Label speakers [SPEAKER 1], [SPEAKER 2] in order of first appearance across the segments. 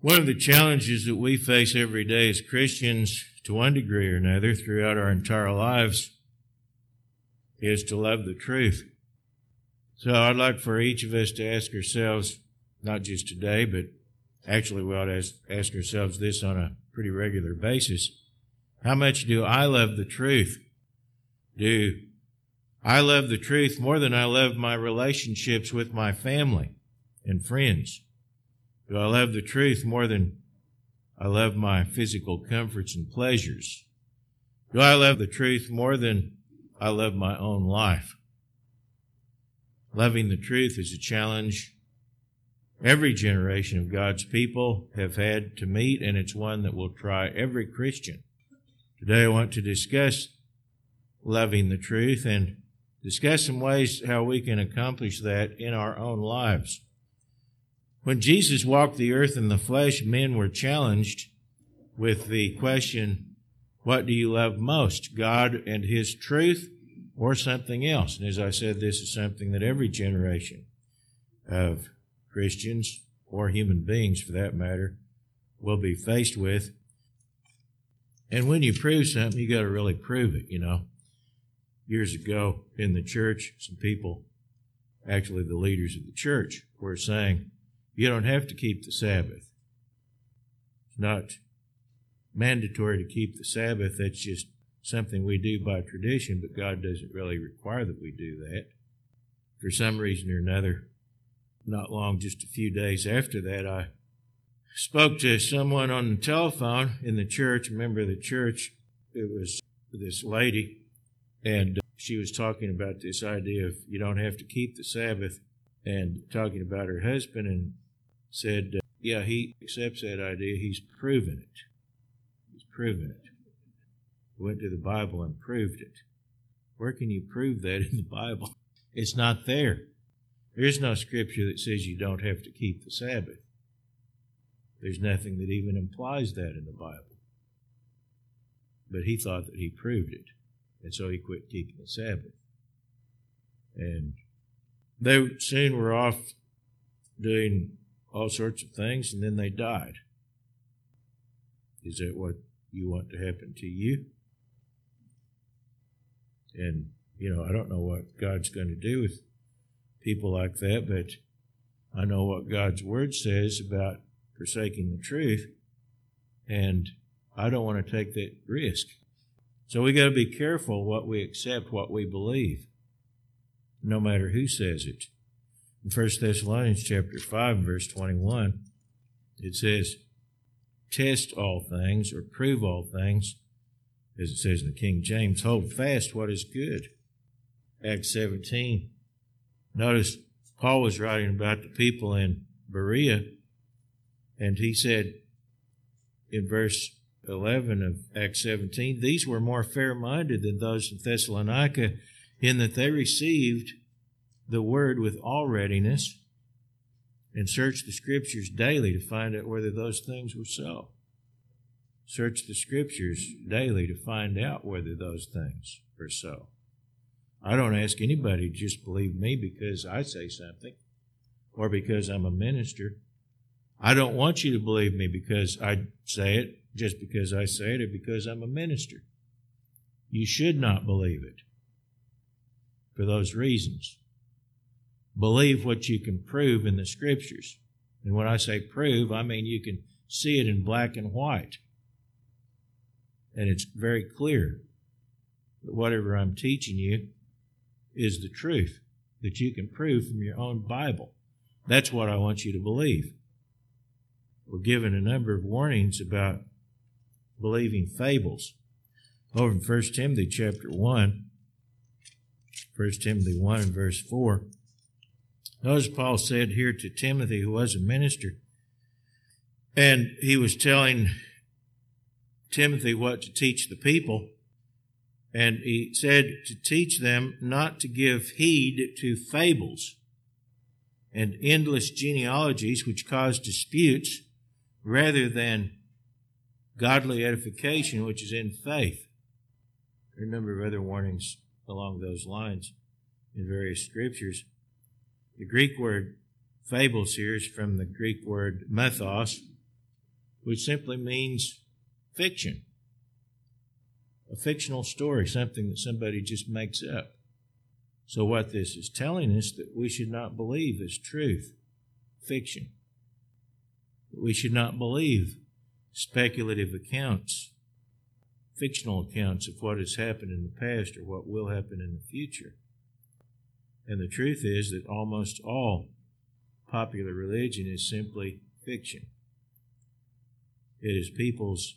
[SPEAKER 1] One of the challenges that we face every day as Christians, to one degree or another, throughout our entire lives, is to love the truth. So I'd like for each of us to ask ourselves, not just today, but actually we ought to ask, ask ourselves this on a pretty regular basis. How much do I love the truth? Do I love the truth more than I love my relationships with my family and friends? Do I love the truth more than I love my physical comforts and pleasures? Do I love the truth more than I love my own life? Loving the truth is a challenge every generation of God's people have had to meet, and it's one that will try every Christian. Today I want to discuss loving the truth and discuss some ways how we can accomplish that in our own lives. When Jesus walked the earth in the flesh, men were challenged with the question, What do you love most, God and His truth or something else? And as I said, this is something that every generation of Christians, or human beings for that matter, will be faced with. And when you prove something, you got to really prove it, you know. Years ago in the church, some people, actually the leaders of the church, were saying, you don't have to keep the Sabbath. It's not mandatory to keep the Sabbath. That's just something we do by tradition, but God doesn't really require that we do that. For some reason or another, not long, just a few days after that, I spoke to someone on the telephone in the church, a member of the church. It was this lady, and she was talking about this idea of you don't have to keep the Sabbath, and talking about her husband, and said, uh, Yeah, he accepts that idea. He's proven it. He's proven it. Went to the Bible and proved it. Where can you prove that in the Bible? It's not there. There's no scripture that says you don't have to keep the Sabbath. There's nothing that even implies that in the Bible. But he thought that he proved it. And so he quit keeping the Sabbath. And they soon were off doing all sorts of things, and then they died. Is that what you want to happen to you? And, you know, I don't know what God's going to do with people like that, but I know what God's Word says about forsaking the truth, and I don't want to take that risk. So we got to be careful what we accept, what we believe, no matter who says it. In 1 Thessalonians chapter 5, verse 21, it says, Test all things or prove all things, as it says in the King James, hold fast what is good. Acts 17. Notice Paul was writing about the people in Berea, and he said in verse 11 of Acts 17, These were more fair minded than those in Thessalonica, in that they received the word with all readiness and search the scriptures daily to find out whether those things were so. Search the scriptures daily to find out whether those things are so. I don't ask anybody to just believe me because I say something or because I'm a minister. I don't want you to believe me because I say it, just because I say it, or because I'm a minister. You should not believe it for those reasons believe what you can prove in the scriptures. And when I say prove, I mean you can see it in black and white. And it's very clear that whatever I'm teaching you is the truth that you can prove from your own Bible. That's what I want you to believe. We're given a number of warnings about believing fables. Over in 1 Timothy chapter 1, 1 Timothy 1 and verse 4, Notice Paul said here to Timothy, who was a minister, and he was telling Timothy what to teach the people. And he said to teach them not to give heed to fables and endless genealogies which cause disputes rather than godly edification, which is in faith. There are a number of other warnings along those lines in various scriptures. The Greek word fables here is from the Greek word mythos, which simply means fiction. A fictional story, something that somebody just makes up. So what this is telling us that we should not believe is truth, fiction. We should not believe speculative accounts, fictional accounts of what has happened in the past or what will happen in the future. And the truth is that almost all popular religion is simply fiction. It is people's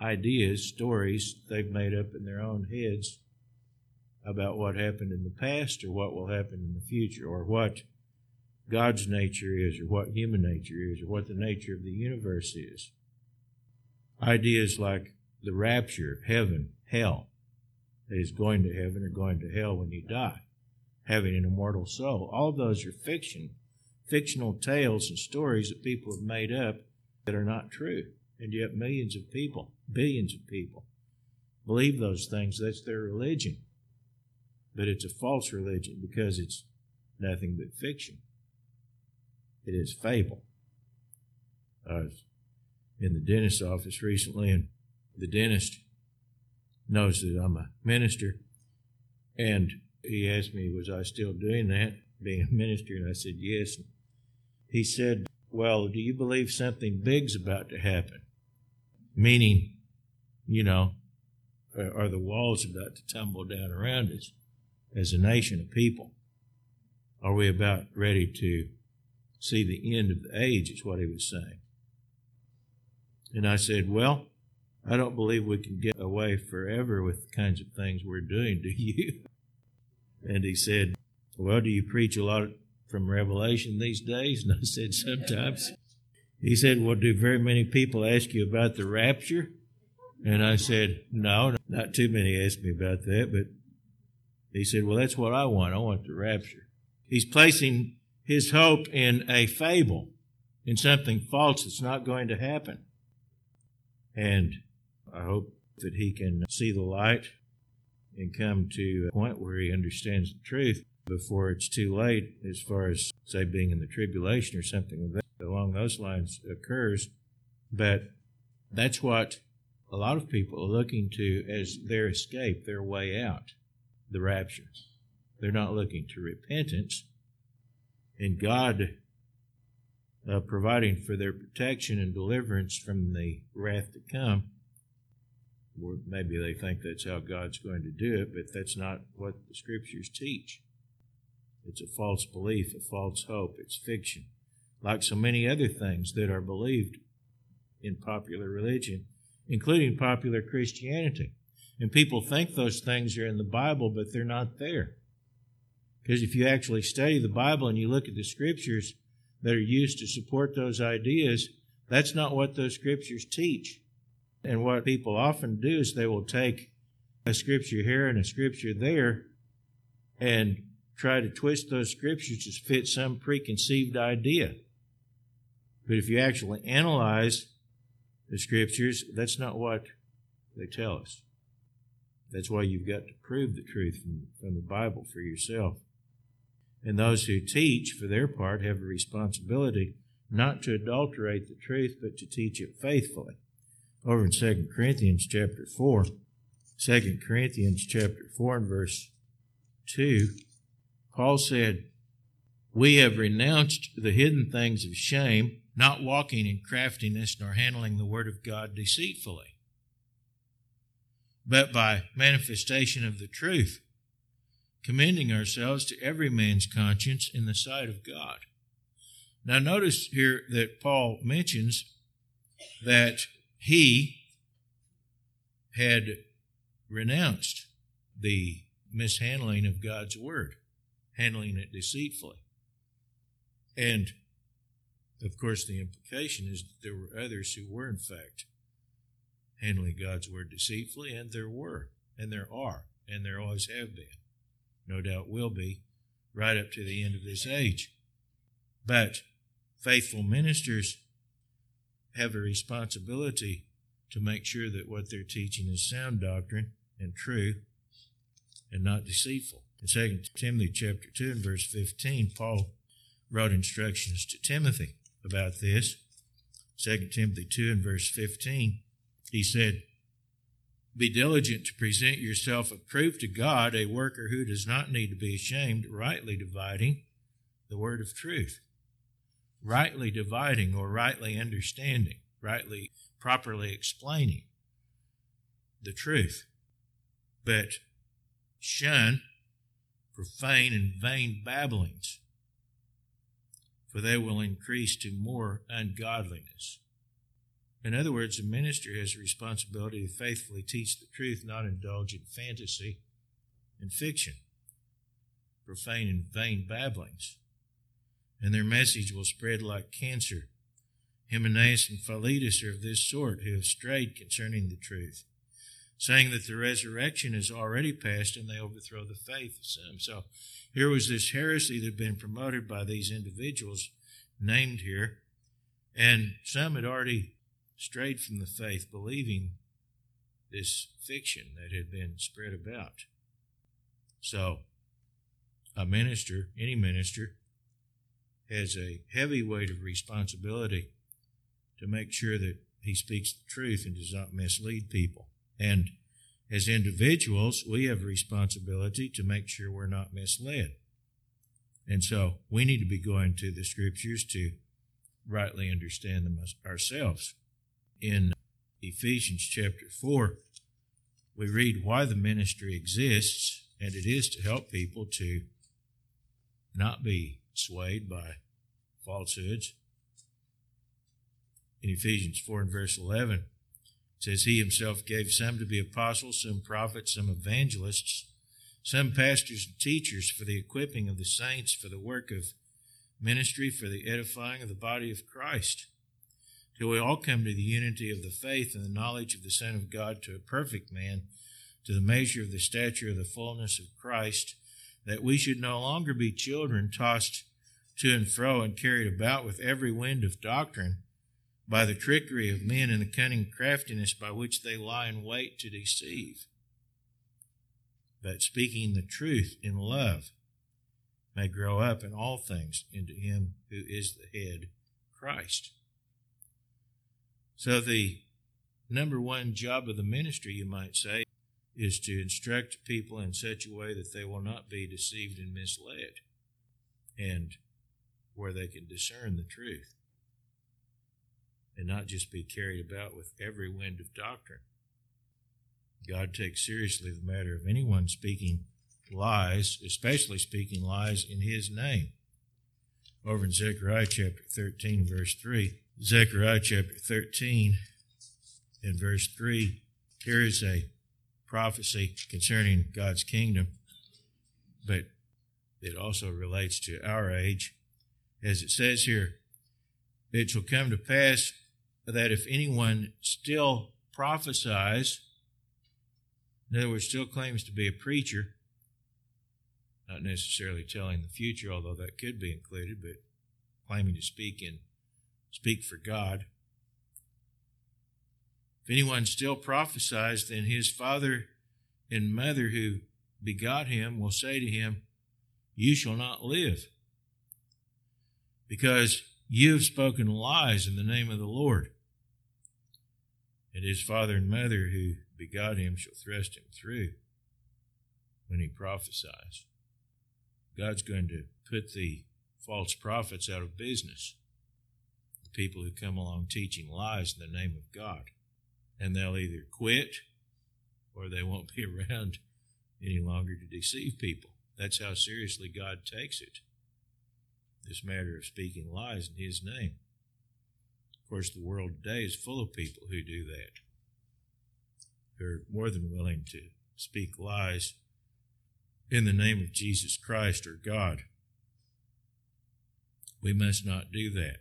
[SPEAKER 1] ideas, stories they've made up in their own heads about what happened in the past or what will happen in the future or what God's nature is or what human nature is or what the nature of the universe is. Ideas like the rapture, heaven, hell, that is going to heaven or going to hell when you die, having an immortal soul. All those are fiction, fictional tales and stories that people have made up that are not true. And yet millions of people, billions of people, believe those things. That's their religion. But it's a false religion because it's nothing but fiction. It is fable. I was in the dentist's office recently, and the dentist knows that I'm a minister, and he asked me, Was I still doing that, being a minister? And I said, Yes. He said, Well, do you believe something big's about to happen? Meaning, you know, are the walls about to tumble down around us as a nation of people? Are we about ready to see the end of the age, is what he was saying. And I said, Well, I don't believe we can get away forever with the kinds of things we're doing, do you? And he said, Well, do you preach a lot from Revelation these days? And I said, Sometimes. He said, Well, do very many people ask you about the rapture? And I said, No, not too many ask me about that, but he said, Well, that's what I want. I want the rapture. He's placing his hope in a fable, in something false that's not going to happen. And I hope that he can see the light and come to a point where he understands the truth before it's too late, as far as, say, being in the tribulation or something along those lines occurs. But that's what a lot of people are looking to as their escape, their way out, the rapture. They're not looking to repentance and God uh, providing for their protection and deliverance from the wrath to come. Maybe they think that's how God's going to do it, but that's not what the scriptures teach. It's a false belief, a false hope, it's fiction, like so many other things that are believed in popular religion, including popular Christianity. And people think those things are in the Bible, but they're not there. Because if you actually study the Bible and you look at the scriptures that are used to support those ideas, that's not what those scriptures teach. And what people often do is they will take a scripture here and a scripture there and try to twist those scriptures to fit some preconceived idea. But if you actually analyze the scriptures, that's not what they tell us. That's why you've got to prove the truth from, from the Bible for yourself. And those who teach, for their part, have a responsibility not to adulterate the truth, but to teach it faithfully. Over in 2 Corinthians chapter 4, 2 Corinthians chapter 4 and verse 2, Paul said, We have renounced the hidden things of shame, not walking in craftiness nor handling the word of God deceitfully, but by manifestation of the truth commending ourselves to every man's conscience in the sight of God. Now, notice here that Paul mentions that he had renounced the mishandling of God's word, handling it deceitfully. And of course, the implication is that there were others who were, in fact, handling God's word deceitfully, and there were, and there are, and there always have been no doubt will be, right up to the end of this age. But faithful ministers have a responsibility to make sure that what they're teaching is sound doctrine and true and not deceitful. In 2 Timothy chapter 2 and verse 15, Paul wrote instructions to Timothy about this. 2 Timothy 2 and verse 15, he said, Be diligent to present yourself approved to God, a worker who does not need to be ashamed, rightly dividing the word of truth. Rightly dividing or rightly understanding, rightly, properly explaining the truth. But shun profane and vain babblings, for they will increase to more ungodliness. In other words, a minister has a responsibility to faithfully teach the truth, not indulge in fantasy and fiction, profane and vain babblings. And their message will spread like cancer. Hymenaeus and Philetus are of this sort, who have strayed concerning the truth saying that the resurrection is already past and they overthrow the faith of some. So here was this heresy that had been promoted by these individuals named here, and some had already strayed from the faith, believing this fiction that had been spread about. So, a minister, any minister, has a heavy weight of responsibility to make sure that he speaks the truth and does not mislead people. And as individuals, we have responsibility to make sure we're not misled. And so we need to be going to the scriptures to rightly understand them ourselves. In Ephesians chapter 4, we read why the ministry exists, and it is to help people to not be swayed by falsehoods. In Ephesians 4 and verse 11, it says he himself gave some to be apostles, some prophets, some evangelists, some pastors and teachers for the equipping of the saints, for the work of ministry, for the edifying of the body of Christ, till we all come to the unity of the faith and the knowledge of the Son of God to a perfect man, to the measure of the stature of the fullness of Christ, that we should no longer be children tossed to and fro and carried about with every wind of doctrine by the trickery of men and the cunning craftiness by which they lie in wait to deceive. But speaking the truth in love may grow up in all things into Him who is the head, Christ. So, the number one job of the ministry, you might say, is to instruct people in such a way that they will not be deceived and misled, and where they can discern the truth and not just be carried about with every wind of doctrine. God takes seriously the matter of anyone speaking lies, especially speaking lies in his name. Over in Zechariah chapter 13, verse 3, Zechariah chapter 13 and verse 3, here is a prophecy concerning God's kingdom, but it also relates to our age. As it says here, it shall come to pass that if anyone still prophesies, in other words, still claims to be a preacher, not necessarily telling the future, although that could be included, but claiming to speak in speak for God. If anyone still prophesies, then his father and mother who begot him will say to him, You shall not live, because you have spoken lies in the name of the Lord and his father and mother who begot him shall thrust him through when he prophesies. God's going to put the false prophets out of business, the people who come along teaching lies in the name of God. And they'll either quit or they won't be around any longer to deceive people. That's how seriously God takes it. This matter of speaking lies in His name. Of course, the world today is full of people who do that. They're more than willing to speak lies in the name of Jesus Christ or God. We must not do that.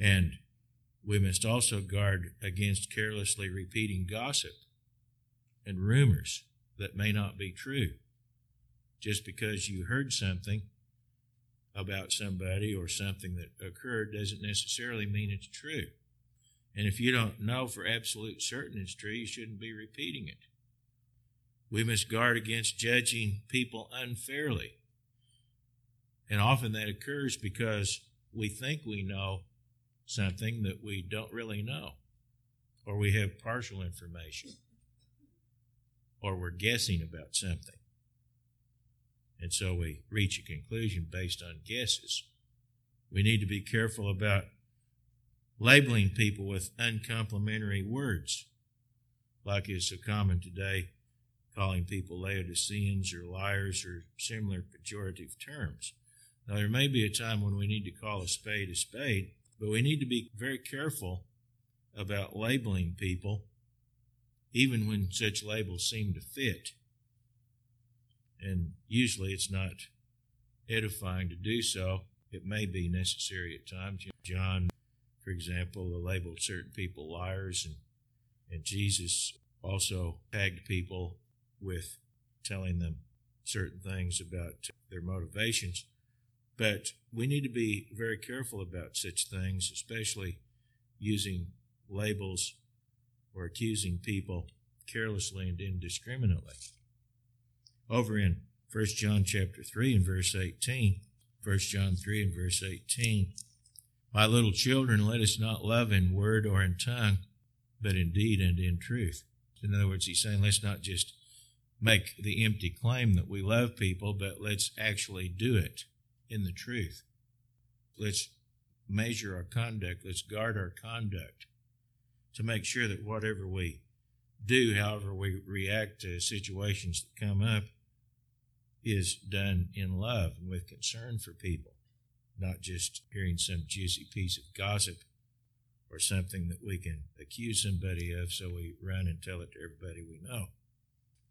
[SPEAKER 1] And we must also guard against carelessly repeating gossip and rumors that may not be true. Just because you heard something about somebody or something that occurred doesn't necessarily mean it's true. And if you don't know for absolute certain it's true, you shouldn't be repeating it. We must guard against judging people unfairly. And often that occurs because we think we know something that we don't really know, or we have partial information, or we're guessing about something. And so we reach a conclusion based on guesses. We need to be careful about labeling people with uncomplimentary words, like is so common today, calling people Laodiceans or liars or similar pejorative terms. Now, there may be a time when we need to call a spade a spade, but we need to be very careful about labeling people, even when such labels seem to fit. And usually it's not edifying to do so. It may be necessary at times. John, for example, labeled certain people liars, and, and Jesus also tagged people with telling them certain things about their motivations. But we need to be very careful about such things, especially using labels or accusing people carelessly and indiscriminately. Over in 1 John chapter 3 and verse 18, 1 John 3 and verse 18, My little children, let us not love in word or in tongue, but in deed and in truth. In other words, he's saying let's not just make the empty claim that we love people, but let's actually do it in the truth. Let's measure our conduct, let's guard our conduct to make sure that whatever we do, however we react to situations that come up, is done in love and with concern for people, not just hearing some juicy piece of gossip or something that we can accuse somebody of so we run and tell it to everybody we know.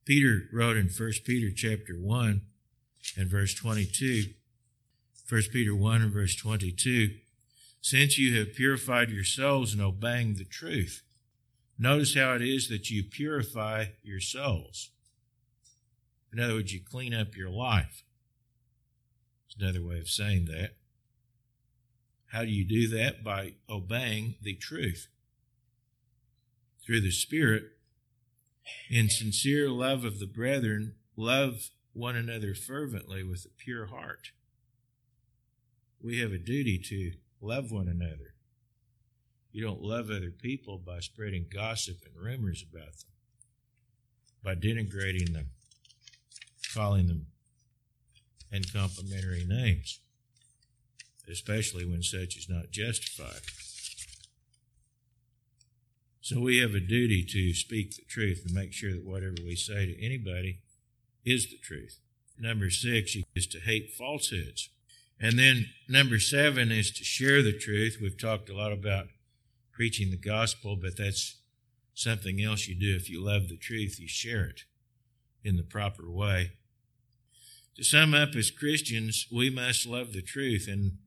[SPEAKER 1] Peter wrote in 1 Peter chapter 1 and verse 22, 1 Peter 1 and verse 22, since you have purified your souls in obeying the truth. Notice how it is that you purify your souls. In other words, you clean up your life. It's another way of saying that. How do you do that? By obeying the truth. Through the Spirit, in sincere love of the brethren, love one another fervently with a pure heart. We have a duty to love one another. You don't love other people by spreading gossip and rumors about them, by denigrating them, calling them uncomplimentary names, especially when such is not justified. So we have a duty to speak the truth and make sure that whatever we say to anybody is the truth. Number six is to hate falsehoods. And then number seven is to share the truth. We've talked a lot about preaching the gospel, but that's something else you do. If you love the truth, you share it in the proper way. To sum up, as Christians, we must love the truth, and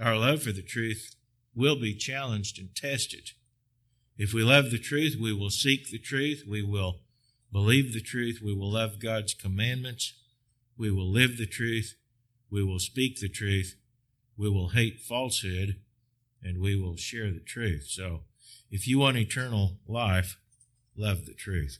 [SPEAKER 1] our love for the truth will be challenged and tested. If we love the truth, we will seek the truth. We will believe the truth. We will love God's commandments. We will live the truth. We will speak the truth. We will hate falsehood and we will share the truth. So if you want eternal life, love the truth.